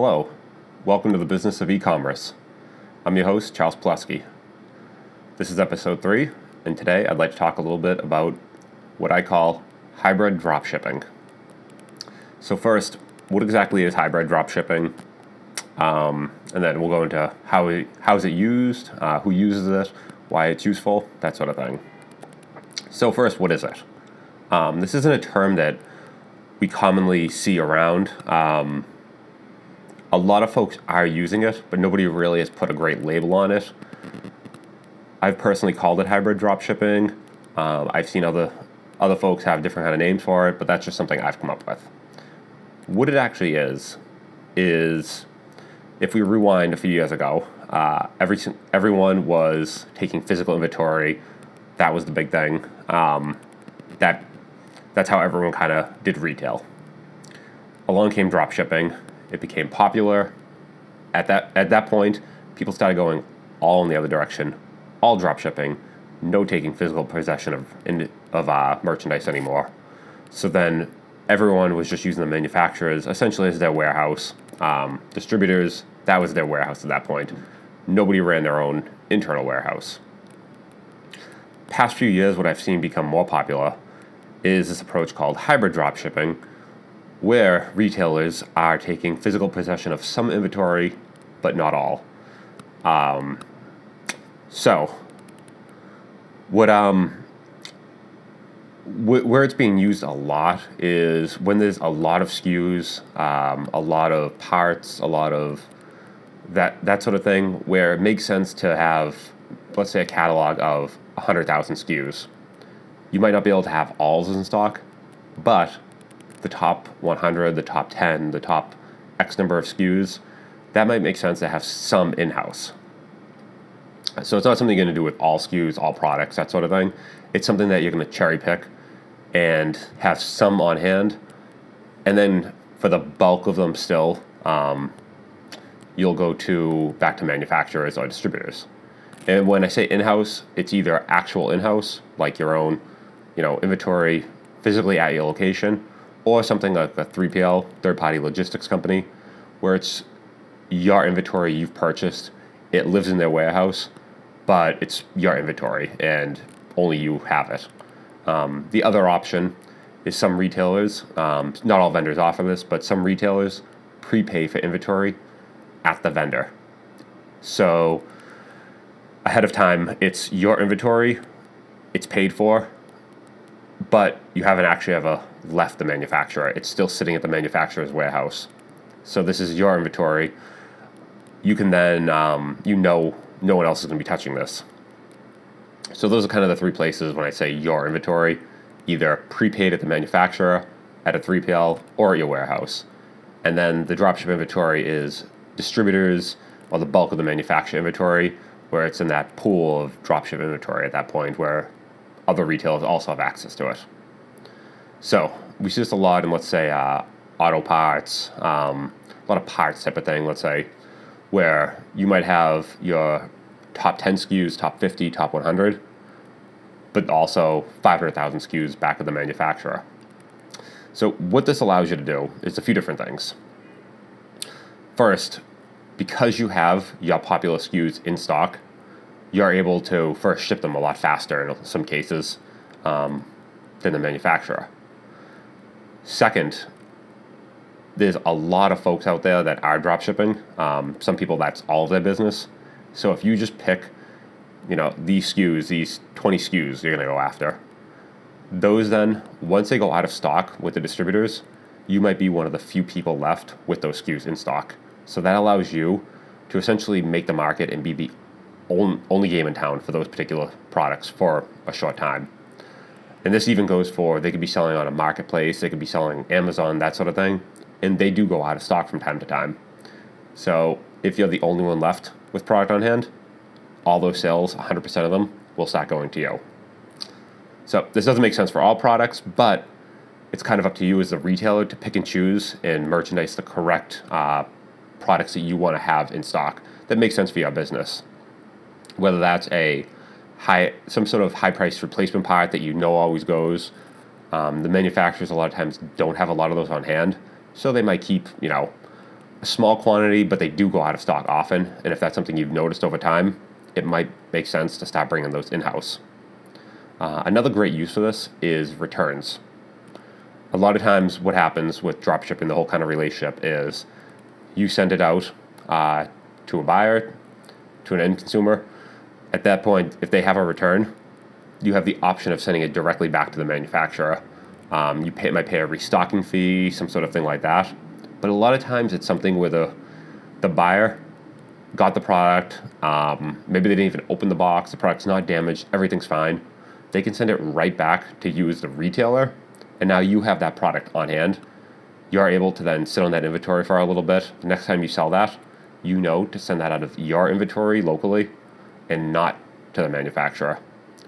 Hello, welcome to the business of e commerce. I'm your host, Charles Palleschi. This is episode three, and today I'd like to talk a little bit about what I call hybrid dropshipping. So, first, what exactly is hybrid dropshipping? Um, and then we'll go into how, how is it used, uh, who uses it, why it's useful, that sort of thing. So, first, what is it? Um, this isn't a term that we commonly see around. Um, a lot of folks are using it, but nobody really has put a great label on it. I've personally called it hybrid dropshipping. Um, I've seen other other folks have different kind of names for it, but that's just something I've come up with. What it actually is is if we rewind a few years ago, uh, every everyone was taking physical inventory. That was the big thing. Um, that that's how everyone kind of did retail. Along came drop shipping. It became popular. At that at that point, people started going all in the other direction, all drop shipping, no taking physical possession of of uh, merchandise anymore. So then everyone was just using the manufacturers essentially as their warehouse. Um, distributors, that was their warehouse at that point. Nobody ran their own internal warehouse. Past few years, what I've seen become more popular is this approach called hybrid dropshipping, where retailers are taking physical possession of some inventory, but not all. Um, so, what um, wh- where it's being used a lot is when there's a lot of SKUs, um, a lot of parts, a lot of that that sort of thing, where it makes sense to have, let's say, a catalog of hundred thousand SKUs you might not be able to have all in stock, but the top 100, the top 10, the top X number of SKUs, that might make sense to have some in house. So it's not something you're going to do with all SKUs, all products, that sort of thing. It's something that you're going to cherry pick and have some on hand. And then for the bulk of them still, um, you'll go to back to manufacturers or distributors. And when I say in house, it's either actual in house, like your own you know, inventory physically at your location, or something like a 3PL, third party logistics company, where it's your inventory you've purchased, it lives in their warehouse, but it's your inventory and only you have it. Um, the other option is some retailers, um, not all vendors offer this, but some retailers prepay for inventory at the vendor. So ahead of time, it's your inventory, it's paid for, but you haven't actually ever left the manufacturer. It's still sitting at the manufacturer's warehouse. So this is your inventory. You can then, um, you know, no one else is going to be touching this. So those are kind of the three places when I say your inventory, either prepaid at the manufacturer, at a 3PL, or at your warehouse. And then the dropship inventory is distributors or the bulk of the manufacturer inventory, where it's in that pool of dropship inventory at that point where other retailers also have access to it. So we see this a lot in, let's say, uh, auto parts, um, a lot of parts type of thing, let's say, where you might have your top 10 SKUs, top 50, top 100, but also 500,000 SKUs back at the manufacturer. So, what this allows you to do is a few different things. First, because you have your popular SKUs in stock, you're able to first ship them a lot faster in some cases um, than the manufacturer. Second, there's a lot of folks out there that are drop shipping. Um, some people that's all of their business. So if you just pick, you know, these SKUs, these 20 SKUs you're going to go after, those then, once they go out of stock with the distributors, you might be one of the few people left with those SKUs in stock. So that allows you to essentially make the market and be the only game in town for those particular products for a short time. And this even goes for they could be selling on a marketplace, they could be selling Amazon, that sort of thing, and they do go out of stock from time to time. So if you're the only one left with product on hand, all those sales, 100% of them, will start going to you. So this doesn't make sense for all products, but it's kind of up to you as a retailer to pick and choose and merchandise the correct uh, products that you want to have in stock that make sense for your business whether that's a high some sort of high priced replacement part that you know always goes. Um, the manufacturers a lot of times don't have a lot of those on hand, so they might keep you know a small quantity, but they do go out of stock often. And if that's something you've noticed over time, it might make sense to start bringing those in house. Uh, another great use for this is returns. A lot of times, what happens with dropshipping, the whole kind of relationship is you send it out uh, to a buyer, to an end consumer. At that point, if they have a return, you have the option of sending it directly back to the manufacturer. Um, you pay, might pay a restocking fee, some sort of thing like that. But a lot of times, it's something where the the buyer got the product. Um, maybe they didn't even open the box. The product's not damaged. Everything's fine. They can send it right back to you as the retailer, and now you have that product on hand. You are able to then sit on that inventory for a little bit. The next time you sell that, you know to send that out of your inventory locally and not to the manufacturer.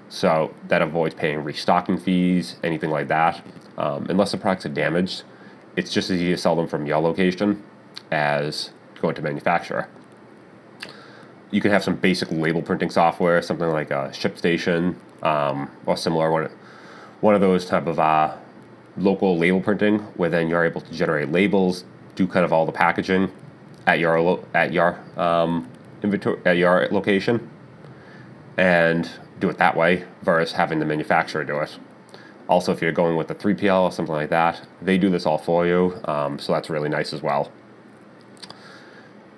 So that avoids paying restocking fees, anything like that. Um, unless the products are damaged, it's just as easy to sell them from your location as going to manufacturer. You can have some basic label printing software, something like a ShipStation um, or similar one, one of those type of uh, local label printing, where then you're able to generate labels, do kind of all the packaging at your lo- at your um, inventory at your location, and do it that way versus having the manufacturer do it. Also, if you're going with a 3PL or something like that, they do this all for you, um, so that's really nice as well.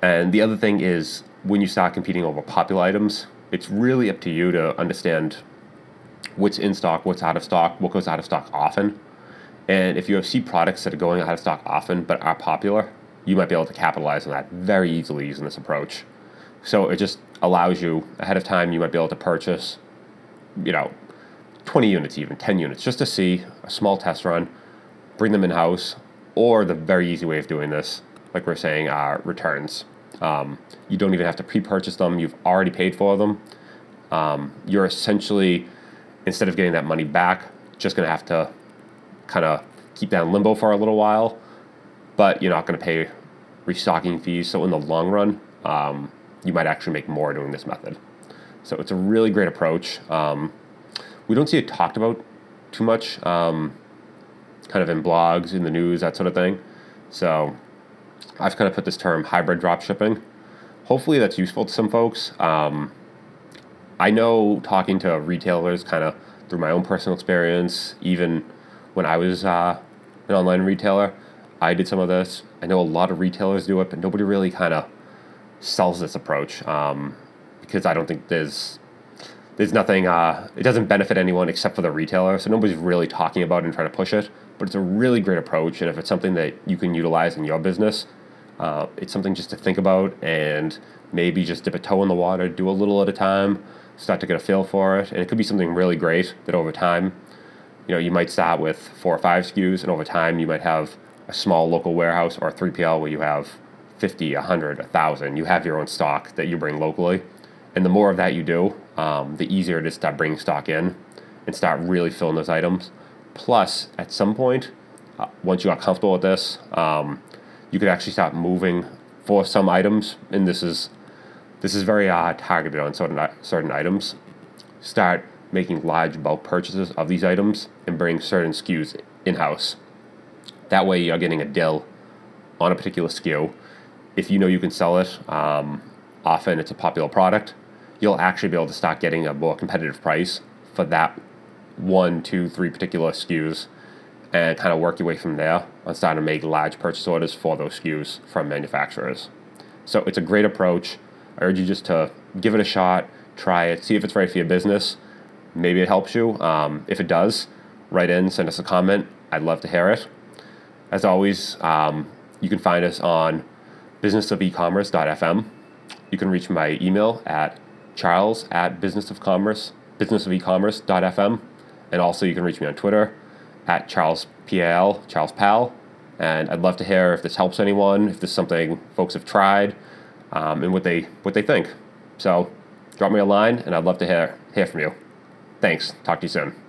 And the other thing is when you start competing over popular items, it's really up to you to understand what's in stock, what's out of stock, what goes out of stock often. And if you have see products that are going out of stock often but are popular, you might be able to capitalize on that very easily using this approach. So it just allows you ahead of time, you might be able to purchase, you know, 20 units, even 10 units, just to see a small test run, bring them in house, or the very easy way of doing this, like we're saying, are returns. Um, you don't even have to pre purchase them, you've already paid for them. Um, you're essentially, instead of getting that money back, just going to have to kind of keep that in limbo for a little while, but you're not going to pay restocking fees. So, in the long run, um, you might actually make more doing this method. So, it's a really great approach. Um, we don't see it talked about too much, um, kind of in blogs, in the news, that sort of thing. So I've kind of put this term hybrid drop shipping. Hopefully that's useful to some folks. Um, I know talking to retailers kind of through my own personal experience, even when I was uh, an online retailer, I did some of this. I know a lot of retailers do it, but nobody really kind of sells this approach um, because I don't think there's there's nothing, uh, it doesn't benefit anyone except for the retailer. So nobody's really talking about it and trying to push it. But it's a really great approach. And if it's something that you can utilize in your business, uh, it's something just to think about and maybe just dip a toe in the water, do a little at a time, start to get a feel for it. And it could be something really great that over time, you know, you might start with four or five SKUs, and over time, you might have a small local warehouse or a 3PL where you have 50, 100, 1,000. You have your own stock that you bring locally. And the more of that you do, um, the easier it is to start bringing stock in and start really filling those items. Plus, at some point, uh, once you got comfortable with this, um, you could actually start moving for some items, and this is this is very uh, targeted on certain certain items. Start making large bulk purchases of these items and bring certain SKUs in house. That way, you're getting a deal on a particular SKU. If you know you can sell it, um, often it's a popular product you'll actually be able to start getting a more competitive price for that one, two, three particular SKUs and kind of work your way from there on starting to make large purchase orders for those SKUs from manufacturers. So it's a great approach. I urge you just to give it a shot, try it, see if it's right for your business. Maybe it helps you. Um, if it does, write in, send us a comment. I'd love to hear it. As always, um, you can find us on businessofecommerce.fm. You can reach my email at charles at business of commerce, businessofecommerce.fm. And also you can reach me on Twitter at Charles PAL, Charles Pal. And I'd love to hear if this helps anyone, if this is something folks have tried, um, and what they what they think. So drop me a line, and I'd love to hear hear from you. Thanks. Talk to you soon.